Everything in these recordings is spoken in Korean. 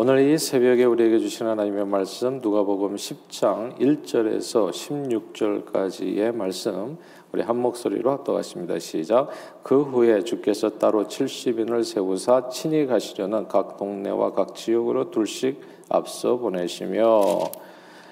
오늘 이 새벽에 우리에게 주신 하나님의 말씀 누가복음 10장 1절에서 16절까지의 말씀 우리 한 목소리로 합독하십니다. 시작. 그 후에 주께서 따로 70인을 세우사 친히 가시려는 각 동네와 각 지역으로 둘씩 앞서 보내시며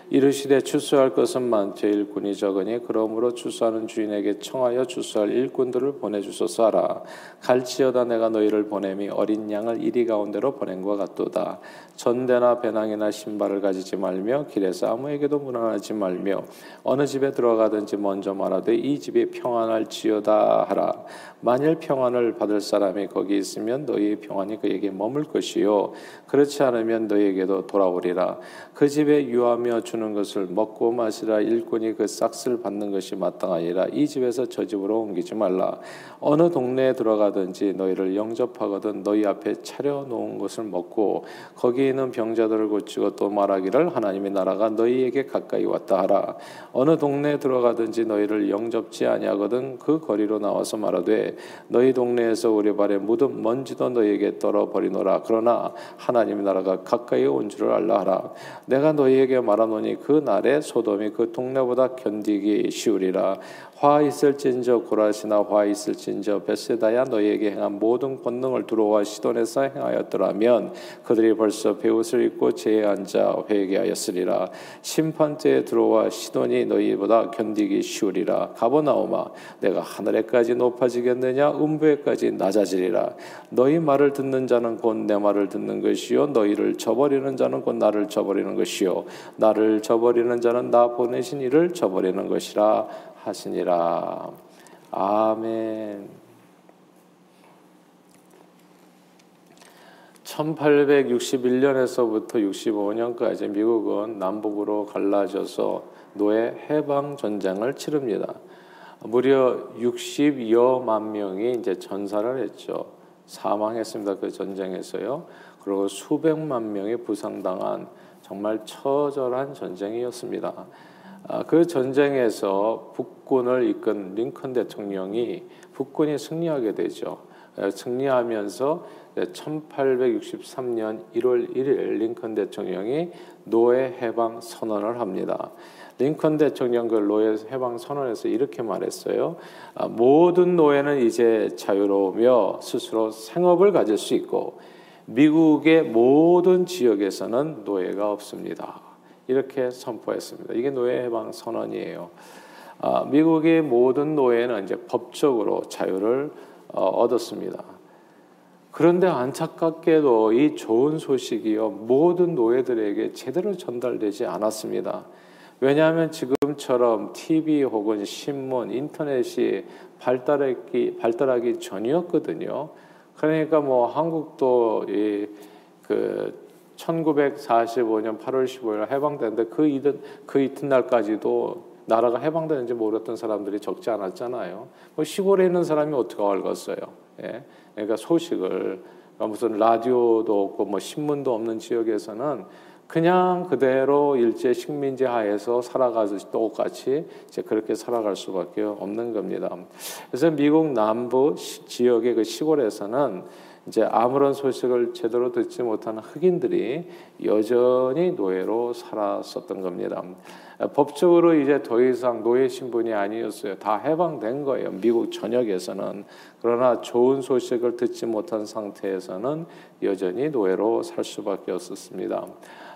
이르시되 추수할 것은 많되 일꾼이 적으니 그러므로 추수하는 주인에게 청하여 추수할 일꾼들을 보내주소서 하라. 갈지어다 내가 너희를 보냄이 어린 양을 이리 가운데로 보낸 것 같도다. 전대나 배낭이나 신발을 가지지 말며 길에서 아무에게도 무난하지 말며 어느 집에 들어가든지 먼저 말하되 이 집이 평안할지어다 하라. 만일 평안을 받을 사람이 거기 있으면 너희의 평안이 그에게 머물 것이요. 그렇지 않으면 너희에게도 돌아오리라. 그 집에 유하며 주는 것을 먹고 마시라. 일꾼이 그 싹을 받는 것이 마땅하니라. 이 집에서 저 집으로 옮기지 말라. 어느 동네에 들어가든지 너희를 영접하거든 너희 앞에 차려 놓은 것을 먹고 거기 있는 병자들을 고치고 또 말하기를 하나님의 나라가 너희에게 가까이 왔다 하라. 어느 동네에 들어가든지 너희를 영접지 아니하거든 그 거리로 나와서 말하되 너희 동네에서 우리 발에 묻은 먼지도 너희에게 떨어 버리노라. 그러나 하나님의 나라가 가까이 온 줄을 알라 하라. 내가 너희에게 말하노니 그 날에 소돔이 그 동네보다 견디기 쉬우리라 화 있을진저 고라시나 화 있을진저 베세다야 너희에게 행한 모든 권능을 두로와 시돈에서 행하였더라면 그들이 벌써 베옷을 입고 제에 앉아 회개하였으리라. 심판 때에 들어와 시돈이 너희보다 견디기 쉬우리라. 가보나오마 내가 하늘에까지 높아지겠느냐? 음부에까지 낮아지리라. 너희 말을 듣는 자는 곧 내 말을 듣는 것이요. 너희를 저버리는 자는 곧 나를 저버리는 것이요. 나를 저버리는 자는 나 보내신 이를 저버리는 것이라 하시니라. 아멘. 1861년에서부터 65년까지 미국은 남북으로 갈라져서 노예 해방 전쟁을 치릅니다. 무려 60여만 명이 이제 전사를 했죠. 사망했습니다. 그 전쟁에서요. 그리고 수백만 명이 부상당한 정말 처절한 전쟁이었습니다. 아, 그 전쟁에서 북군을 이끈 링컨 대통령이 북군이 승리하게 되죠. 승리하면서 1863년 1월 1일 링컨 대통령이 노예 해방 선언을 합니다. 링컨 대통령 그 노예 해방 선언에서 이렇게 말했어요. 아, 모든 노예는 이제 자유로우며 스스로 생업을 가질 수 있고 미국의 모든 지역에서는 노예가 없습니다. 이렇게 선포했습니다. 이게 노예 해방 선언이에요. 아, 미국의 모든 노예는 이제 법적으로 자유를 어, 얻었습니다. 그런데 안타깝게도 이 좋은 소식이요 모든 노예들에게 제대로 전달되지 않았습니다. 왜냐하면 지금처럼 TV 혹은 신문, 인터넷이 발달하기 발달하기 전이었거든요. 그러니까 뭐 한국도 이 그 1945년 8월 15일 해방되는데 그 이듬 그 이튿날까지도 나라가 해방되는지 모르던 사람들이 적지 않았잖아요. 뭐 시골에 있는 사람이 어떻게 알겠어요? 예. 그러니까 소식을 그러니까 무슨 라디오도 없고 뭐 신문도 없는 지역에서는 그냥 그대로 일제 식민지 하에서 살아가듯이 똑같이 이제 그렇게 살아갈 수밖에 없는 겁니다. 그래서 미국 남부 지역의 그 시골에서는 이제 아무런 소식을 제대로 듣지 못하는 흑인들이 여전히 노예로 살았었던 겁니다. 법적으로 이제 더 이상 노예 신분이 아니었어요. 다 해방된 거예요. 미국 전역에서는. 그러나 좋은 소식을 듣지 못한 상태에서는 여전히 노예로 살 수밖에 없었습니다.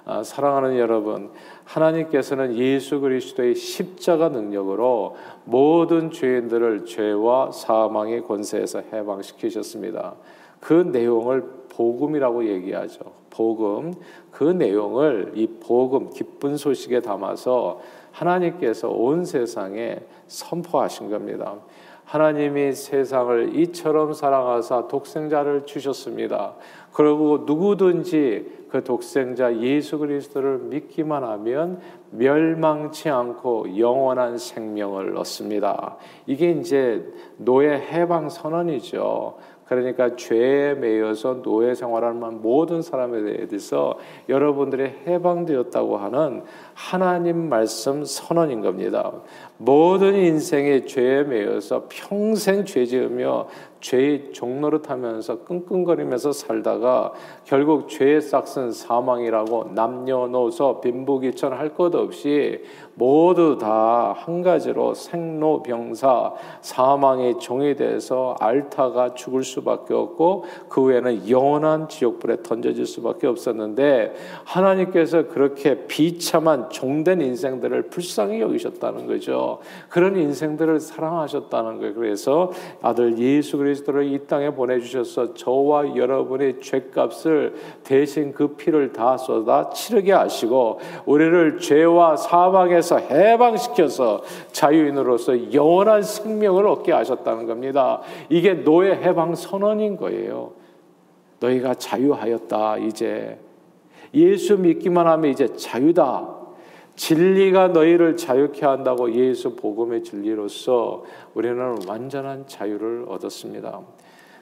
아, 사랑하는 여러분, 하나님께서는 예수 그리스도의 십자가 능력으로 모든 죄인들을 죄와 사망의 권세에서 해방시키셨습니다. 그 내용을 복음이라고 얘기하죠. 복음. 그 내용을 이 복음, 기쁜 소식에 담아서 하나님께서 온 세상에 선포하신 겁니다. 하나님이 세상을 이처럼 사랑하사 독생자를 주셨습니다. 그리고 누구든지 그 독생자 예수 그리스도를 믿기만 하면 멸망치 않고 영원한 생명을 얻습니다. 이게 이제 노예 해방 선언이죠. 그러니까 죄에 매여서 노예 생활하는 모든 사람에 대해서 여러분들이 해방되었다고 하는 하나님 말씀 선언인 겁니다. 모든 인생의 죄에 매여서 평생 죄 지으며 죄의 종로를 타면서 끙끙거리면서 살다가 결국 죄의 싹은 사망이라고 남녀노소 빈부귀천 할 것 없이 모두 다 한 가지로 생로병사 사망의 종이 돼서 알타가 죽을 수밖에 없고 그 후에는 영원한 지옥불에 던져질 수밖에 없었는데 하나님께서 그렇게 비참한 종된 인생들을 불쌍히 여기셨다는 거죠. 그런 인생들을 사랑하셨다는 거예요. 그래서 아들 예수 그리스도 를 이 땅에 보내주셔서 저와 여러분의 죄값을 대신 그 피를 다 쏟아 치르게 하시고 우리를 죄와 사망에서 해방시켜서 자유인으로서 영원한 생명을 얻게 하셨다는 겁니다. 이게 노예 해방 선언인 거예요. 너희가 자유하였다 이제 예수 믿기만 하면 이제 자유다. 진리가 너희를 자유케 한다고 예수 복음의 진리로서 우리는 완전한 자유를 얻었습니다.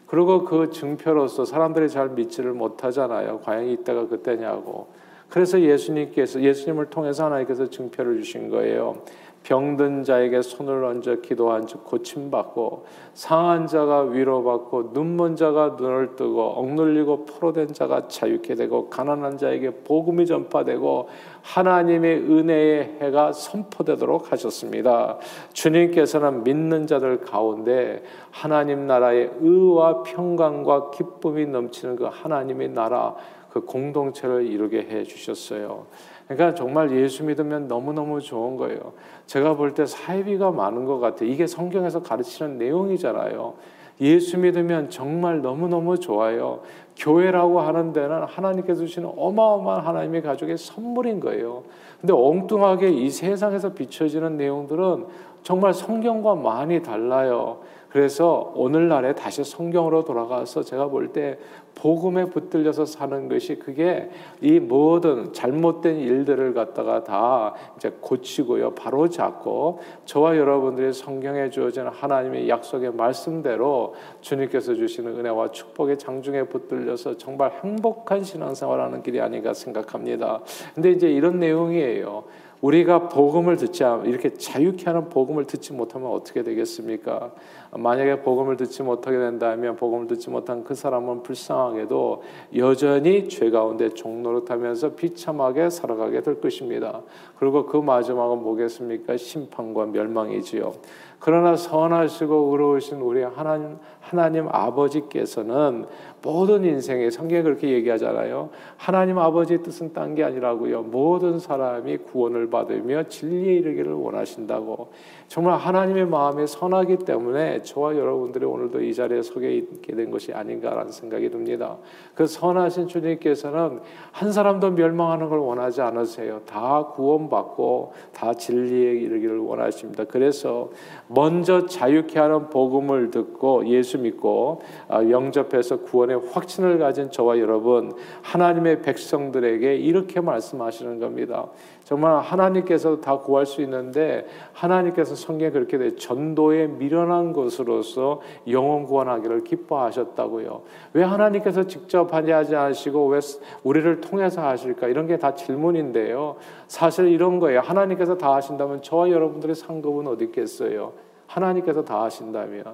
그리고 그 증표로서 사람들이 잘 믿지를 못하잖아요. 과연 이때가 그때냐고. 그래서 예수님께서 예수님을 통해서 하나님께서 증표를 주신 거예요. 병든 자에게 손을 얹어 기도한 즉 고침받고 상한 자가 위로받고 눈먼 자가 눈을 뜨고 억눌리고 포로된 자가 자유케 되고 가난한 자에게 복음이 전파되고 하나님의 은혜의 해가 선포되도록 하셨습니다. 주님께서는 믿는 자들 가운데 하나님 나라의 의와 평강과 기쁨이 넘치는 그 하나님의 나라 그 공동체를 이루게 해 주셨어요. 그러니까 정말 예수 믿으면 너무너무 좋은 거예요. 제가 볼 때 사이비가 많은 것 같아요. 이게 성경에서 가르치는 내용이잖아요. 예수 믿으면 정말 너무너무 좋아요. 교회라고 하는 데는 하나님께서 주시는 어마어마한 하나님의 가족의 선물인 거예요. 근데 엉뚱하게 이 세상에서 비춰지는 내용들은 정말 성경과 많이 달라요. 그래서 오늘날에 다시 성경으로 돌아가서 제가 볼 때 복음에 붙들려서 사는 것이 그게 이 모든 잘못된 일들을 갖다가 다 이제 고치고요. 바로 잡고 저와 여러분들이 성경에 주어진 하나님의 약속의 말씀대로 주님께서 주시는 은혜와 축복의 장중에 붙들려서 정말 행복한 신앙생활하는 길이 아닌가 생각합니다. 근데 이제 이런 내용이에요. 우리가 복음을 듣지 이렇게 자유케 하는 복음을 듣지 못하면 어떻게 되겠습니까? 만약에 복음을 듣지 못하게 된다면 복음을 듣지 못한 그 사람은 불쌍하게도 여전히 죄 가운데 종노릇하면서 비참하게 살아가게 될 것입니다. 그리고 그 마지막은 뭐겠습니까? 심판과 멸망이지요. 그러나 선하시고 의로우신 우리 하나님, 하나님 아버지께서는 모든 인생에 성경에 그렇게 얘기하잖아요. 하나님 아버지의 뜻은 딴 게 아니라고요. 모든 사람이 구원을 받으며 진리에 이르기를 원하신다고. 정말 하나님의 마음이 선하기 때문에 저와 여러분들이 오늘도 이 자리에 서게 있게 된 것이 아닌가라는 생각이 듭니다. 그 선하신 주님께서는 한 사람도 멸망하는 걸 원하지 않으세요. 다 구원받고 다 진리에 이르기를 원하십니다. 그래서 먼저 자유케 하는 복음을 듣고 예수 믿고 아, 영접해서 구원의 확신을 가진 저와 여러분 하나님의 백성들에게 이렇게 말씀하시는 겁니다. 정말 하나님께서 다 구할 수 있는데 하나님께서 성경에 그렇게 돼 전도에 미련한 것 으로서 영원 구원하기를 기뻐하셨다고요. 왜 하나님께서 직접 하지 않으시고 왜 우리를 통해서 하실까? 이런 게 다 질문인데요. 사실 이런 거예요. 하나님께서 다 하신다면 저와 여러분들의 상급은 어디 있겠어요? 하나님께서 다 하신다면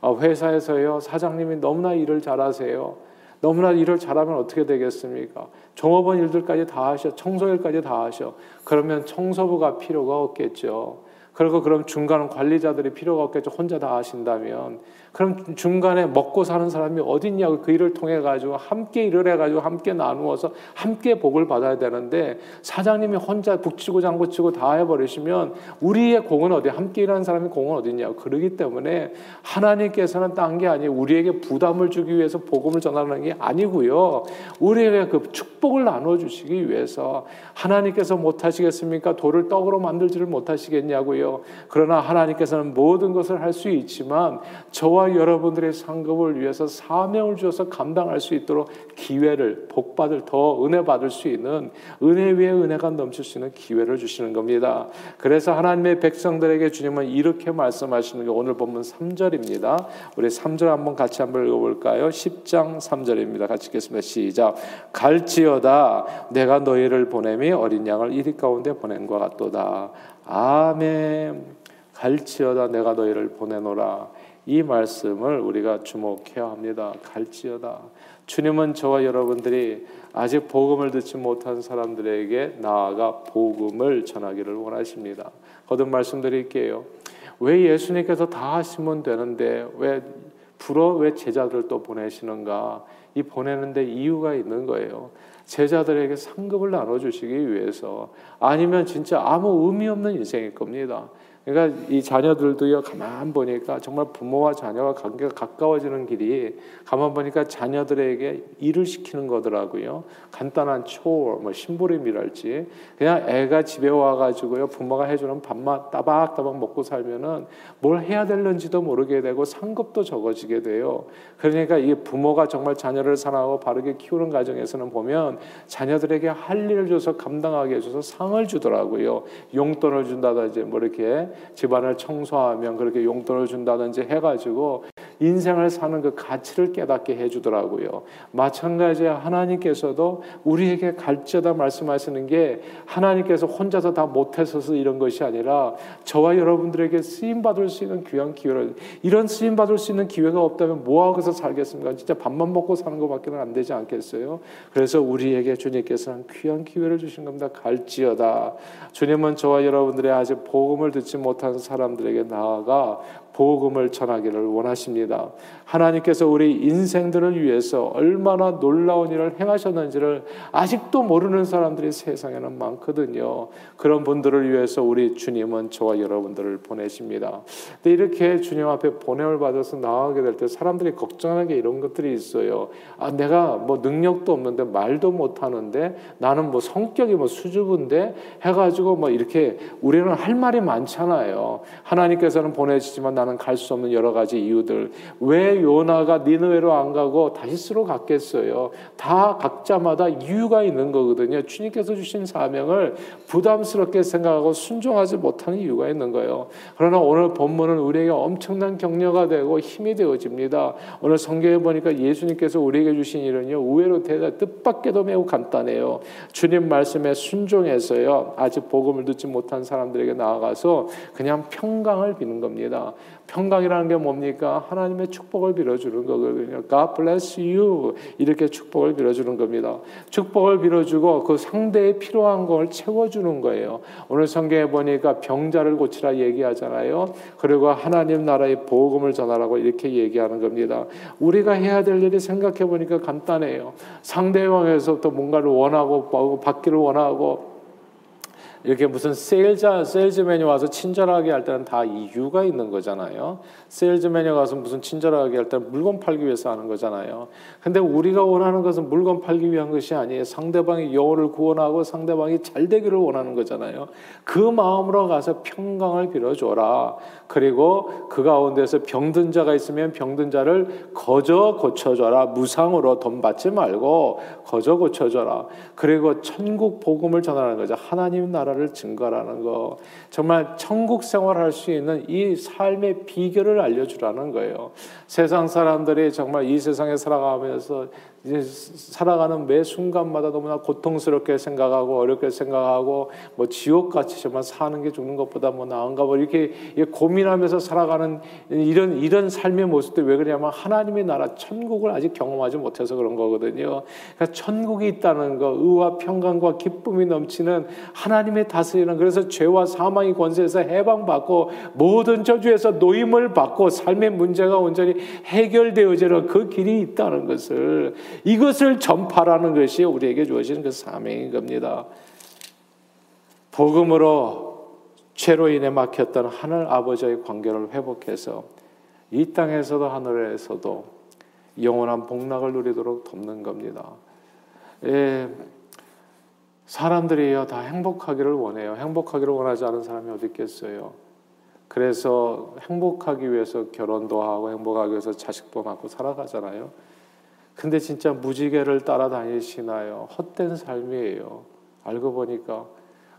아, 회사에서요 사장님이 너무나 일을 잘하세요. 너무나 일을 잘하면 어떻게 되겠습니까? 종업원 일들까지 다 하셔, 청소일까지 다 하셔. 그러면 청소부가 필요가 없겠죠. 그리고 그럼 중간 관리자들이 필요가 없겠죠. 혼자 다 하신다면. 그럼 중간에 먹고 사는 사람이 어딨냐고 그 일을 통해 가지고 함께 일을 해 가지고 함께 나누어서 함께 복을 받아야 되는데 사장님이 혼자 북치고 장구치고 다 해버리시면 우리의 공은 어디 함께 일하는 사람의 공은 어딨냐고. 그러기 때문에 하나님께서는 딴 게 아니에요. 우리에게 부담을 주기 위해서 복음을 전하는 게 아니고요. 우리에게 그 축복을 나눠 주시기 위해서 하나님께서 못 하시겠습니까? 돌을 떡으로 만들지를 못하시겠냐고요 그러나 하나님께서는 모든 것을 할 수 있지만 저와 여러분들의 상급을 위해서 사명을 주어서 감당할 수 있도록 기회를 복받을 더 은혜 받을 수 있는 은혜 위에 은혜가 넘칠 수 있는 기회를 주시는 겁니다. 그래서 하나님의 백성들에게 주님은 이렇게 말씀하시는 게 오늘 본문 3절입니다. 우리 3절 한번 같이 한번 읽어볼까요? 10장 3절입니다. 같이 읽겠습니다. 시작. 갈지어다 내가 너희를 보내미 어린 양을 이리 가운데 보낸 것 같도다. 아멘. 갈지어다 내가 너희를 보내노라. 이 말씀을 우리가 주목해야 합니다. 갈지어다. 주님은 저와 여러분들이 아직 복음을 듣지 못한 사람들에게 나아가 복음을 전하기를 원하십니다. 거듭 말씀드릴게요. 왜 예수님께서 다 하시면 되는데 왜 불어 왜 제자들 또 보내시는가? 이 보내는데 이유가 있는 거예요. 제자들에게 상급을 나눠주시기 위해서 아니면 진짜 아무 의미 없는 인생일 겁니다. 그러니까 이 자녀들도요 가만 보니까 정말 부모와 자녀와 관계가 가까워지는 길이 가만 보니까 자녀들에게 일을 시키는 거더라고요. 간단한 초뭐 심부름이랄지 그냥 애가 집에 와가지고요 부모가 해주는 밥만 따박따박 먹고 살면은 뭘 해야 될는지도 모르게 되고 상급도 적어지게 돼요. 그러니까 이 부모가 정말 자녀를 사랑하고 바르게 키우는 과정에서는 보면 자녀들에게 할 일을 줘서 감당하게 해줘서 상을 주더라고요. 용돈을 준다든지 뭐 이렇게 집안을 청소하면 그렇게 용돈을 준다든지 해가지고 인생을 사는 그 가치를 깨닫게 해주더라고요. 마찬가지 하나님께서도 우리에게 갈지어다 말씀하시는 게 하나님께서 혼자서 다 못해서서 이런 것이 아니라 저와 여러분들에게 쓰임 받을 수 있는 귀한 기회를 이런 쓰임 받을 수 있는 기회가 없다면 뭐 하고서 살겠습니까? 진짜 밥만 먹고 사는 것밖에는 안 되지 않겠어요? 그래서 우리에게 주님께서는 귀한 기회를 주신 겁니다. 갈지어다. 주님은 저와 여러분들의 아직 복음을 듣지 못한 사람들에게 나아가 복음을 전하기를 원하십니다. 하나님께서 우리 인생들을 위해서 얼마나 놀라운 일을 행하셨는지를 아직도 모르는 사람들이 세상에는 많거든요. 그런 분들을 위해서 우리 주님은 저와 여러분들을 보내십니다. 근데 이렇게 주님 앞에 보냄을 받아서 나가게 될 때 사람들이 걱정하는 게 이런 것들이 있어요. 아, 내가 뭐 능력도 없는데 말도 못 하는데 나는 뭐 성격이 뭐 수줍은데 해가지고 뭐 이렇게 우리는 할 말이 많잖아요. 하나님께서는 보내시지만 나는 갈 수 없는 여러 가지 이유들. 왜 요나가 니느웨로 안 가고 다시스로 갔겠어요? 다 각자마다 이유가 있는 거거든요. 주님께서 주신 사명을 부담스럽게 생각하고 순종하지 못하는 이유가 있는 거예요. 그러나 오늘 본문은 우리에게 엄청난 격려가 되고 힘이 되어집니다. 오늘 성경에 보니까 예수님께서 우리에게 주신 일은요, 의외로 대단 뜻밖에도 매우 간단해요. 주님 말씀에 순종해서요, 아직 복음을 듣지 못한 사람들에게 나아가서 그냥 평강을 비는 겁니다. 평강이라는 게 뭡니까? 하나님의 축복을 빌어주는 거거든요. God bless you. 이렇게 축복을 빌어주는 겁니다. 축복을 빌어주고 그 상대의 필요한 걸 채워주는 거예요. 오늘 성경에 보니까 병자를 고치라 얘기하잖아요. 그리고 하나님 나라의 복음을 전하라고 이렇게 얘기하는 겁니다. 우리가 해야 될 일이 생각해 보니까 간단해요. 상대방에서부터 뭔가를 원하고 받기를 원하고 이렇게 무슨 세일자 세일즈맨이 와서 친절하게 할 때는 다 이유가 있는 거잖아요. 세일즈맨이 와서 무슨 친절하게 할 때는 물건 팔기 위해서 하는 거잖아요. 근데 우리가 원하는 것은 물건 팔기 위한 것이 아니에요. 상대방의 영혼을 구원하고 상대방이 잘 되기를 원하는 거잖아요. 그 마음으로 가서 평강을 빌어줘라. 그리고 그 가운데서 병든 자가 있으면 병든 자를 거저 고쳐줘라. 무상으로 돈 받지 말고 거저 고쳐줘라. 그리고 천국 복음을 전하는 거죠. 하나님 나라 를 증거하는 거. 정말 천국 생활할 수 있는 이 삶의 비결을 알려주라는 거예요. 세상 사람들이 정말 이 세상에 살아가면서 이제 살아가는 매 순간마다 너무나 고통스럽게 생각하고 어렵게 생각하고 뭐 지옥같이 정말 사는 게 죽는 것보다 뭐 나은가 뭐 이렇게 고민하면서 살아가는 이런 이런 삶의 모습들 왜 그러냐면 하나님의 나라 천국을 아직 경험하지 못해서 그런 거거든요. 그러니까 천국이 있다는 거, 의와 평강과 기쁨이 넘치는 하나님의 다스리는 그래서 죄와 사망의 권세에서 해방받고 모든 저주에서 노임을 받고 삶의 문제가 온전히 해결되어지는 그 길이 있다는 것을 이것을 전파라는 것이 우리에게 주어지는 그 사명인 겁니다. 복음으로 죄로 인해 막혔던 하늘 아버지의 관계를 회복해서 이 땅에서도 하늘에서도 영원한 복락을 누리도록 돕는 겁니다. 예, 사람들이요 다 행복하기를 원해요. 행복하기를 원하지 않은 사람이 어디 있겠어요? 그래서 행복하기 위해서 결혼도 하고 행복하기 위해서 자식도 낳고 살아가잖아요. 근데 진짜 무지개를 따라다니시나요? 헛된 삶이에요. 알고 보니까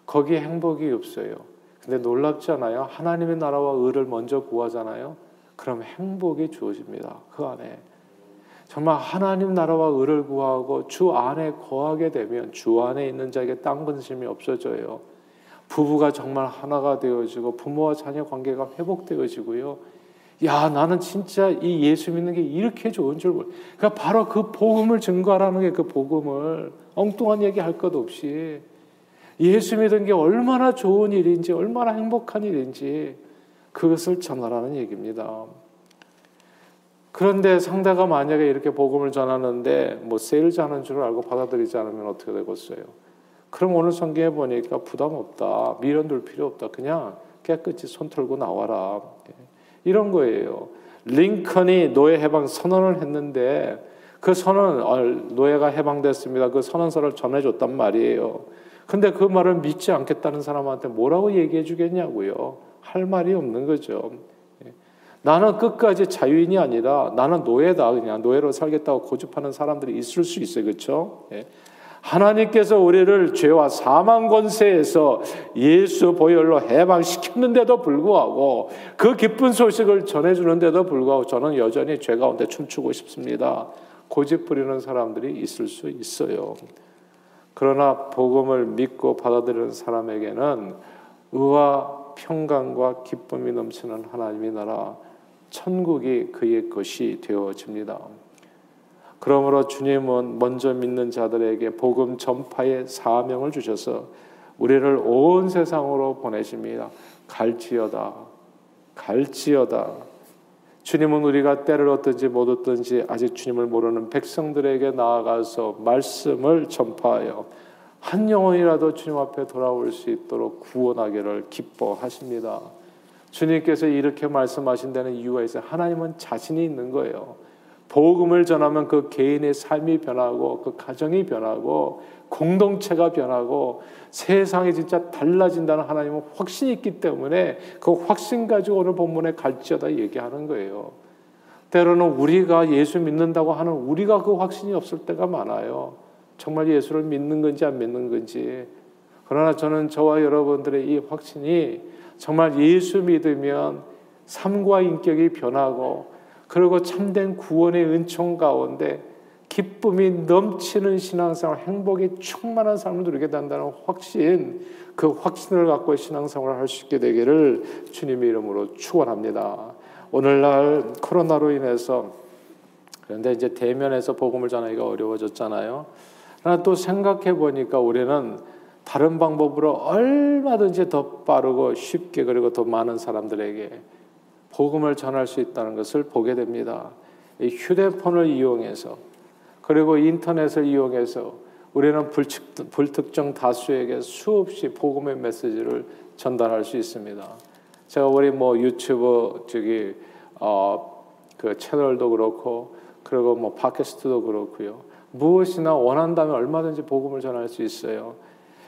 거기에 행복이 없어요. 근데 놀랍지 않아요? 하나님의 나라와 의를 먼저 구하잖아요. 그럼 행복이 주어집니다. 그 안에. 정말 하나님 나라와 의를 구하고 주 안에 거하게 되면 주 안에 있는 자에게 땅 근심이 없어져요. 부부가 정말 하나가 되어지고 부모와 자녀 관계가 회복되어지고요. 야, 나는 진짜 이 예수 믿는 게 이렇게 좋은 줄 몰라. 그러니까 바로 그 복음을 증거하라는 게 그 복음을 엉뚱한 얘기 할 것 없이 예수 믿은 게 얼마나 좋은 일인지, 얼마나 행복한 일인지 그것을 전하라는 얘기입니다. 그런데 상대가 만약에 이렇게 복음을 전하는데 뭐 세일즈 하는 줄 알고 받아들이지 않으면 어떻게 되겠어요? 그럼 오늘 성경에 보니까 부담 없다. 미련 둘 필요 없다. 그냥 깨끗이 손 털고 나와라. 예. 이런 거예요. 링컨이 노예 해방 선언을 했는데 그 선언, 어, 노예가 해방됐습니다. 그 선언서를 전해줬단 말이에요. 근데 그 말을 믿지 않겠다는 사람한테 뭐라고 얘기해 주겠냐고요. 할 말이 없는 거죠. 예. 나는 끝까지 자유인이 아니라 나는 노예다. 그냥 노예로 살겠다고 고집하는 사람들이 있을 수 있어요. 그렇죠? 하나님께서 우리를 죄와 사망 권세에서 예수 보혈로 해방시켰는데도 불구하고 그 기쁜 소식을 전해주는데도 불구하고 저는 여전히 죄 가운데 춤추고 싶습니다. 고집 부리는 사람들이 있을 수 있어요. 그러나 복음을 믿고 받아들이는 사람에게는 의와 평강과 기쁨이 넘치는 하나님의 나라 천국이 그의 것이 되어집니다. 그러므로 주님은 먼저 믿는 자들에게 복음 전파의 사명을 주셔서 우리를 온 세상으로 보내십니다. 갈지어다. 갈지어다. 주님은 우리가 때를 얻든지 못 얻든지 아직 주님을 모르는 백성들에게 나아가서 말씀을 전파하여 한 영혼이라도 주님 앞에 돌아올 수 있도록 구원하기를 기뻐하십니다. 주님께서 이렇게 말씀하신 데는 이유가 있어요. 하나님은 자신이 있는 거예요. 복음을 전하면 그 개인의 삶이 변하고 그 가정이 변하고 공동체가 변하고 세상이 진짜 달라진다는 하나님은 확신이 있기 때문에 그 확신 가지고 오늘 본문에 갈지어다 얘기하는 거예요. 때로는 우리가 예수 믿는다고 하는 우리가 그 확신이 없을 때가 많아요. 정말 예수를 믿는 건지 안 믿는 건지. 그러나 저는 저와 여러분들의 이 확신이 정말 예수 믿으면 삶과 인격이 변하고 그리고 참된 구원의 은총 가운데 기쁨이 넘치는 신앙생활, 행복이 충만한 삶을 누리게 된다는 확신, 그 확신을 갖고 신앙생활을 할 수 있게 되기를 주님의 이름으로 축원합니다. 오늘날 코로나로 인해서 그런데 이제 대면에서 복음을 전하기가 어려워졌잖아요. 그러나 또 생각해 보니까 우리는 다른 방법으로 얼마든지 더 빠르고 쉽게 그리고 더 많은 사람들에게 복음을 전할 수 있다는 것을 보게 됩니다. 휴대폰을 이용해서 그리고 인터넷을 이용해서 우리는 불특 정 다수에게 수없이 복음의 메시지를 전달할 수 있습니다. 제가 우리 뭐 유튜브 저기 어 그 채널도 그렇고 그리고 뭐 팟캐스트도 그렇고요. 무엇이나 원한다면 얼마든지 복음을 전할 수 있어요.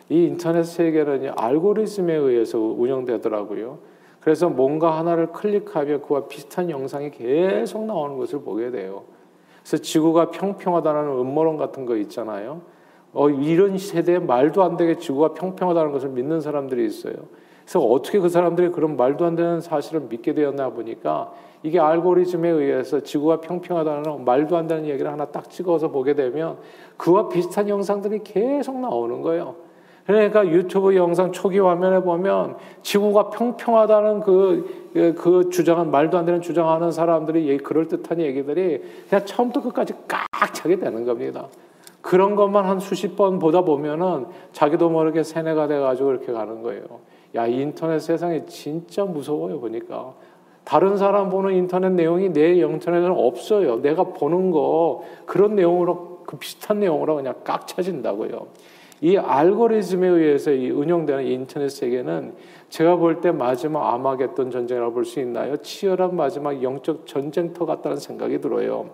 이 인터넷 세계는 알고리즘에 의해서 운영되더라고요. 그래서 뭔가 하나를 클릭하면 그와 비슷한 영상이 계속 나오는 것을 보게 돼요. 그래서 지구가 평평하다는 음모론 같은 거 있잖아요. 어, 이런 세대에 말도 안 되게 지구가 평평하다는 것을 믿는 사람들이 있어요. 그래서 어떻게 그 사람들이 그런 말도 안 되는 사실을 믿게 되었나 보니까 이게 알고리즘에 의해서 지구가 평평하다는 말도 안 되는 얘기를 하나 딱 찍어서 보게 되면 그와 비슷한 영상들이 계속 나오는 거예요. 그러니까 유튜브 영상 초기 화면에 보면 지구가 평평하다는 그, 그, 그 주장은 말도 안 되는 주장하는 사람들이 그럴듯한 얘기들이 그냥 처음부터 끝까지 깍 차게 되는 겁니다. 그런 것만 한 수십 번 보다 보면은 자기도 모르게 세뇌가 돼가지고 이렇게 가는 거예요. 야, 인터넷 세상이 진짜 무서워요, 보니까. 다른 사람 보는 인터넷 내용이 내 인터넷에는 없어요. 내가 보는 거, 그런 내용으로, 그 비슷한 내용으로 그냥 깍 차진다고요. 이 알고리즘에 의해서 이 운영되는 인터넷 세계는 제가 볼 때 마지막 아마겟돈 전쟁이라고 볼 수 있나요? 치열한 마지막 영적 전쟁터 같다는 생각이 들어요.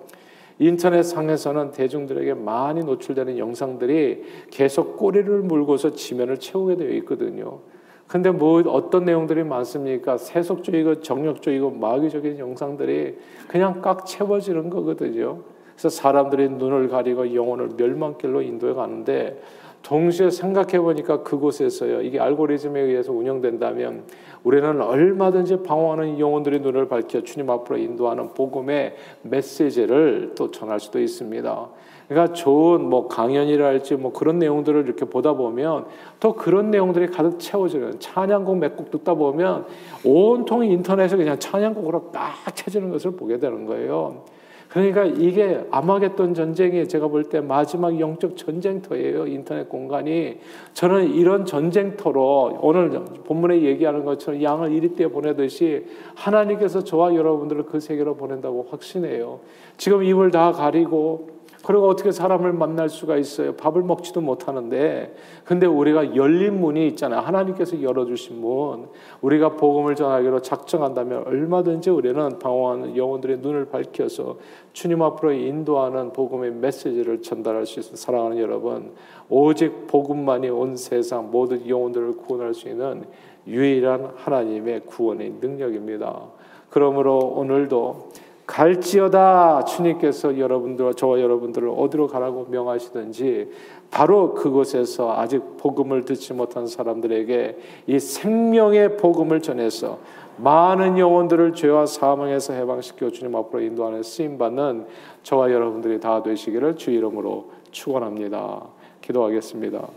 인터넷 상에서는 대중들에게 많이 노출되는 영상들이 계속 꼬리를 물고서 지면을 채우게 되어 있거든요. 근데 뭐 어떤 내용들이 많습니까? 세속적이고 정력적이고 마귀적인 영상들이 그냥 꽉 채워지는 거거든요. 그래서 사람들이 눈을 가리고 영혼을 멸망길로 인도해 가는데 동시에 생각해 보니까 그곳에서요. 이게 알고리즘에 의해서 운영된다면 우리는 얼마든지 방황하는 영혼들의 눈을 밝혀 주님 앞으로 인도하는 복음의 메시지를 또 전할 수도 있습니다. 그러니까 좋은 뭐 강연이랄지 뭐 그런 내용들을 이렇게 보다 보면 또 그런 내용들이 가득 채워지는 찬양곡 몇 곡 듣다 보면 온통 인터넷에 그냥 찬양곡으로 딱 채지는 것을 보게 되는 거예요. 그러니까 이게 아마겟돈 전쟁이 제가 볼 때 마지막 영적 전쟁터예요. 인터넷 공간이. 저는 이런 전쟁터로 오늘 본문에 얘기하는 것처럼 양을 이리때 보내듯이 하나님께서 저와 여러분들을 그 세계로 보낸다고 확신해요. 지금 입을 다 가리고 그리고 어떻게 사람을 만날 수가 있어요? 밥을 먹지도 못하는데. 근데 우리가 열린 문이 있잖아요. 하나님께서 열어주신 문. 우리가 복음을 전하기로 작정한다면 얼마든지 우리는 방황하는 영혼들의 눈을 밝혀서 주님 앞으로 인도하는 복음의 메시지를 전달할 수 있어 사랑하는 여러분. 오직 복음만이 온 세상 모든 영혼들을 구원할 수 있는 유일한 하나님의 구원의 능력입니다. 그러므로 오늘도 갈지어다 주님께서 여러분들 저와 여러분들을 어디로 가라고 명하시든지 바로 그곳에서 아직 복음을 듣지 못한 사람들에게 이 생명의 복음을 전해서 많은 영혼들을 죄와 사망에서 해방시켜 주님 앞으로 인도하는 쓰임 받는 저와 여러분들이 다 되시기를 주 이름으로 축원합니다. 기도하겠습니다.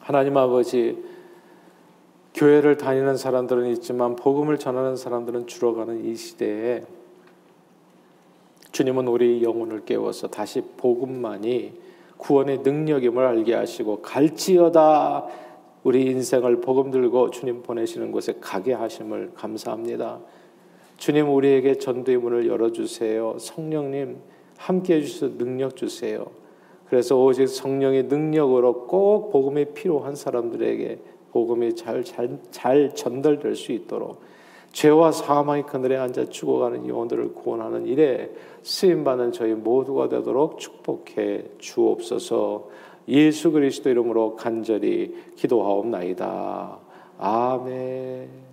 하나님 아버지 교회를 다니는 사람들은 있지만 복음을 전하는 사람들은 줄어가는 이 시대에 주님은 우리 영혼을 깨워서 다시 복음만이 구원의 능력임을 알게 하시고 갈지어다 우리 인생을 복음 들고 주님 보내시는 곳에 가게 하심을 감사합니다. 주님 우리에게 전도의 문을 열어주세요. 성령님 함께 해주셔서 능력 주세요. 그래서 오직 성령의 능력으로 꼭 복음이 필요한 사람들에게 복음이 잘, 잘, 잘 전달될 수 있도록 죄와 사망의 그늘에 앉아 죽어가는 영혼들을 구원하는 일에 쓰임받는 저희 모두가 되도록 축복해 주옵소서 예수 그리스도 이름으로 간절히 기도하옵나이다. 아멘.